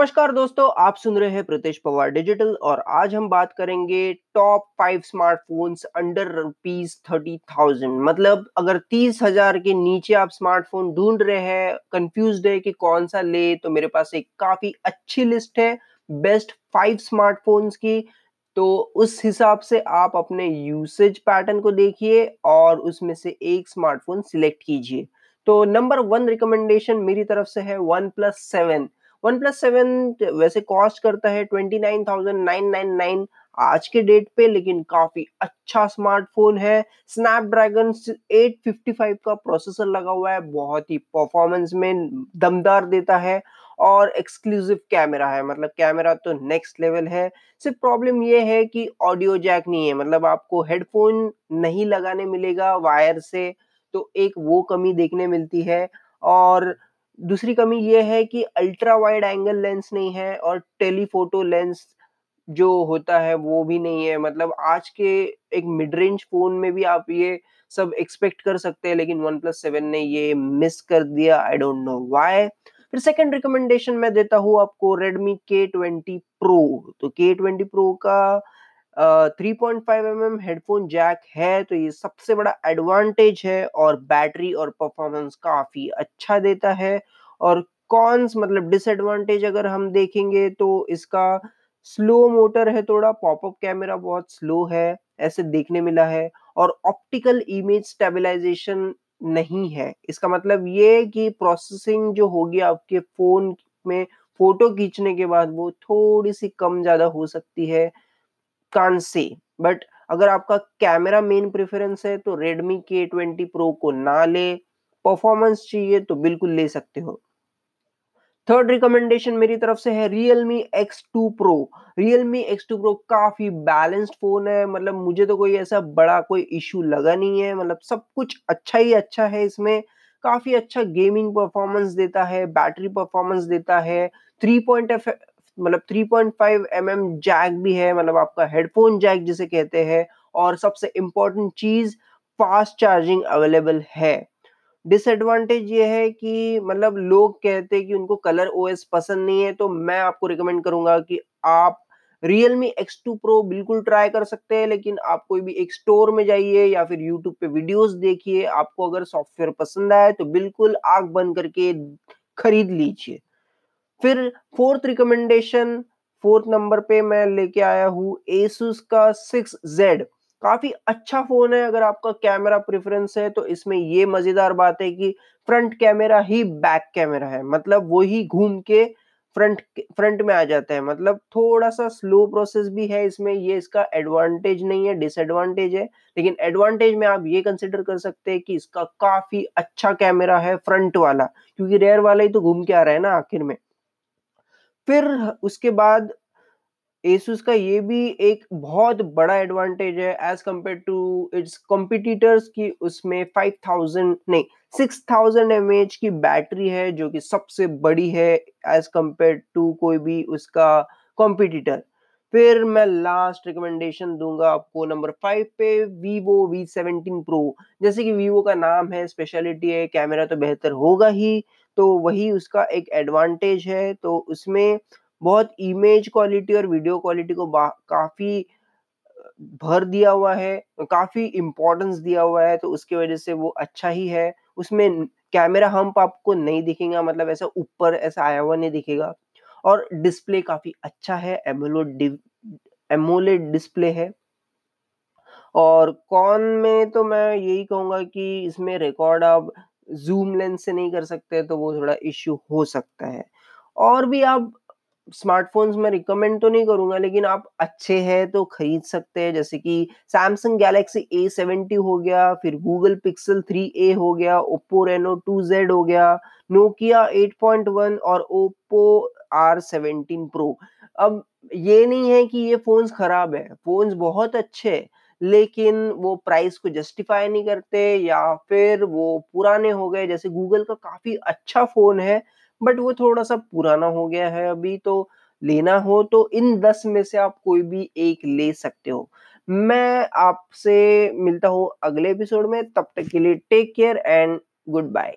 नमस्कार दोस्तों, आप सुन रहे हैं प्रतेश पवार डिजिटल और आज हम बात करेंगे top five smartphones under rupees thirty thousand मतलब अगर तीस हज़ार के नीचे आप स्मार्टफ़ोन ढूंढ रहे हैं कंफ्यूज है कि कौन सा ले तो मेरे पास एक काफ़ी अच्छी लिस्ट है बेस्ट फाइव स्मार्टफोन्स की। तो उस हिसाब से आप अपने यूसेज पैटर्न को देखिए और उसमें से एक स्मार्टफ़ोन सिलेक्ट कीजिए। तो नंबर वन रिकमेंडेशन मेरी तरफ़ से है one plus seven one plus seven वैसे कॉस्ट करता है twenty nine thousand nine nine nine आज के डेट पे, लेकिन काफ़ी अच्छा स्मार्टफ़ोन है। स्नैपड्रैगन 855 का प्रोसेसर लगा हुआ है, बहुत ही परफॉर्मेंस में दमदार देता है और एक्सक्लूसिव कैमरा है। मतलब कैमरा तो नेक्स्ट लेवल है। सिर्फ़ प्रॉब्लम ये है कि ऑडियो जैक नहीं है। मतलब आपको हेडफोन नहीं लगाने मिलेगा वायर से तो एक वो कमी देखने मिलती है। और दूसरी कमी ये है कि अल्ट्रा वाइड एंगल लेंस नहीं है और टेलीफोटो लेंस जो होता है वो भी नहीं है। मतलब आज के एक मिड रेंज फ़ोन में भी आप ये सब एक्सपेक्ट कर सकते हैं, लेकिन वन प्लस सेवन ने ये मिस कर दिया आई डोंट नो वाई फिर सेकंड रिकमेंडेशन मैं देता हूँ आपको रेडमी के ट्वेंटी प्रो तो के ट्वेंटी प्रो का three point five M M headphone jack है तो ये सबसे बड़ा एडवांटेज है और बैटरी और परफॉर्मेंस काफ़ी अच्छा देता है। और कॉन्स मतलब डिसएडवांटेज अगर हम देखेंगे तो इसका स्लो मोटर है थोड़ा पॉपअप कैमरा बहुत स्लो है, ऐसे देखने मिला है और ऑप्टिकल इमेज स्टेबलाइजेशन नहीं है। इसका मतलब ये कि प्रोसेसिंग जो होगी आपके फ़ोन में फ़ोटो खींचने के बाद वो थोड़ी सी कम ज़्यादा हो सकती है कान से बट अगर आपका कैमरा मेन प्रेफरेंस है तो Redmi K20 Pro को ना ले परफॉर्मेंस चाहिए तो बिल्कुल ले सकते हो। थर्ड रिकमेंडेशन मेरी तरफ़ से है Realme X2 Pro Realme X2 Pro काफ़ी बैलेंस्ड फ़ोन है मतलब मुझे तो कोई ऐसा बड़ा कोई इशू लगा नहीं है मतलब सब कुछ अच्छा ही अच्छा है इसमें। काफ़ी अच्छा गेमिंग परफॉर्मेंस देता है बैटरी परफॉर्मेंस देता है थ्री पॉइंट मतलब थ्री पॉइंट 3.5 mm जैक भी है मतलब आपका हेडफोन जैक जिसे कहते हैं, और सबसे इम्पोर्टेंट चीज़ फास्ट चार्जिंग अवेलेबल है। डिसएडवांटेज ये है कि मतलब लोग कहते हैं कि उनको कलर ओएस पसंद नहीं है तो मैं आपको रिकमेंड करूँगा कि आप रियलमी एक्स टू प्रो बिल्कुल ट्राई कर सकते हैं, लेकिन आप कोई भी एक स्टोर में जाइए या फिर यूट्यूब पे वीडियोस देखिए, आपको अगर सॉफ्टवेयर पसंद आए तो बिल्कुल आग बंद करके खरीद लीजिए। फिर फोर्थ रिकमेंडेशन फोर्थ नंबर पे मैं लेके आया हूँ Asus का 6Z काफ़ी अच्छा फ़ोन है, अगर आपका कैमरा प्रेफरेंस है तो इसमें ये मज़ेदार बात है कि फ्रंट कैमरा ही बैक कैमरा है। मतलब वो ही घूम के फ्रंट फ्रंट में आ जाता है। मतलब थोड़ा सा स्लो प्रोसेस भी है इसमें, ये इसका एडवांटेज नहीं है, डिसएडवांटेज है। लेकिन एडवांटेज में आप ये कंसिडर कर सकते हैं कि इसका काफ़ी अच्छा कैमरा है फ्रंट वाला, क्योंकि रेयर वाला ही तो घूम के आ रहा है ना आखिर में। फिर उसके बाद एसुस का ये भी एक बहुत बड़ा एडवांटेज है as compare to its competitors की उसमें 5000 नहीं 6000 एमएच की बैटरी है जो कि सबसे बड़ी है एज कंपेयर टू कोई भी उसका कॉम्पिटिटर फिर मैं लास्ट रिकमेंडेशन दूँगा आपको नंबर फाइव पे वीवो वी सेवनटीन प्रो जैसे कि वीवो का नाम है स्पेशलिटी है कैमरा तो बेहतर होगा ही तो वही उसका एक एडवांटेज है तो उसमें बहुत इमेज क्वालिटी और वीडियो क्वालिटी को काफ़ी, भर दिया हुआ है, काफ़ी इम्पोर्टेंस दिया हुआ है तो उसकी वजह से वो अच्छा ही है। उसमें कैमरा हम्प आपको नहीं दिखेगा मतलब ऐसा ऊपर ऐसा आया हुआ नहीं दिखेगा। और डिस्प्ले काफ़ी अच्छा है एमोलेड एमोलेड डिस्प्ले है। और कौन में तो मैं यही कहूँगा कि इसमें रिकॉर्ड आप जूम लेंस से नहीं कर सकते तो वो थोड़ा इश्यू हो सकता है। और भी आप स्मार्टफोन्स में रिकमेंड तो नहीं करूँगा, लेकिन आप अच्छे हैं तो खरीद सकते हैं। जैसे कि सैमसंग गैलेक्सी ए सेवेंटी हो गया, फिर गूगल पिक्सल थ्री ए हो गया ओप्पो रेनो टू जेड हो गया नोकिया एट पॉइंट वन और ओप्पो आर सेवेंटीन प्रो अब ये नहीं है कि ये फोन्स खराब है फोन्स बहुत अच्छे हैं, लेकिन वो प्राइस को जस्टिफाई नहीं करते या फिर वो पुराने हो गए। जैसे गूगल का काफ़ी अच्छा फ़ोन है बट वो थोड़ा सा पुराना हो गया है अभी तो लेना हो तो इन दस में से आप कोई भी एक ले सकते हो। मैं आपसे मिलता हूँ अगले एपिसोड में, तब तक के लिए take care and good bye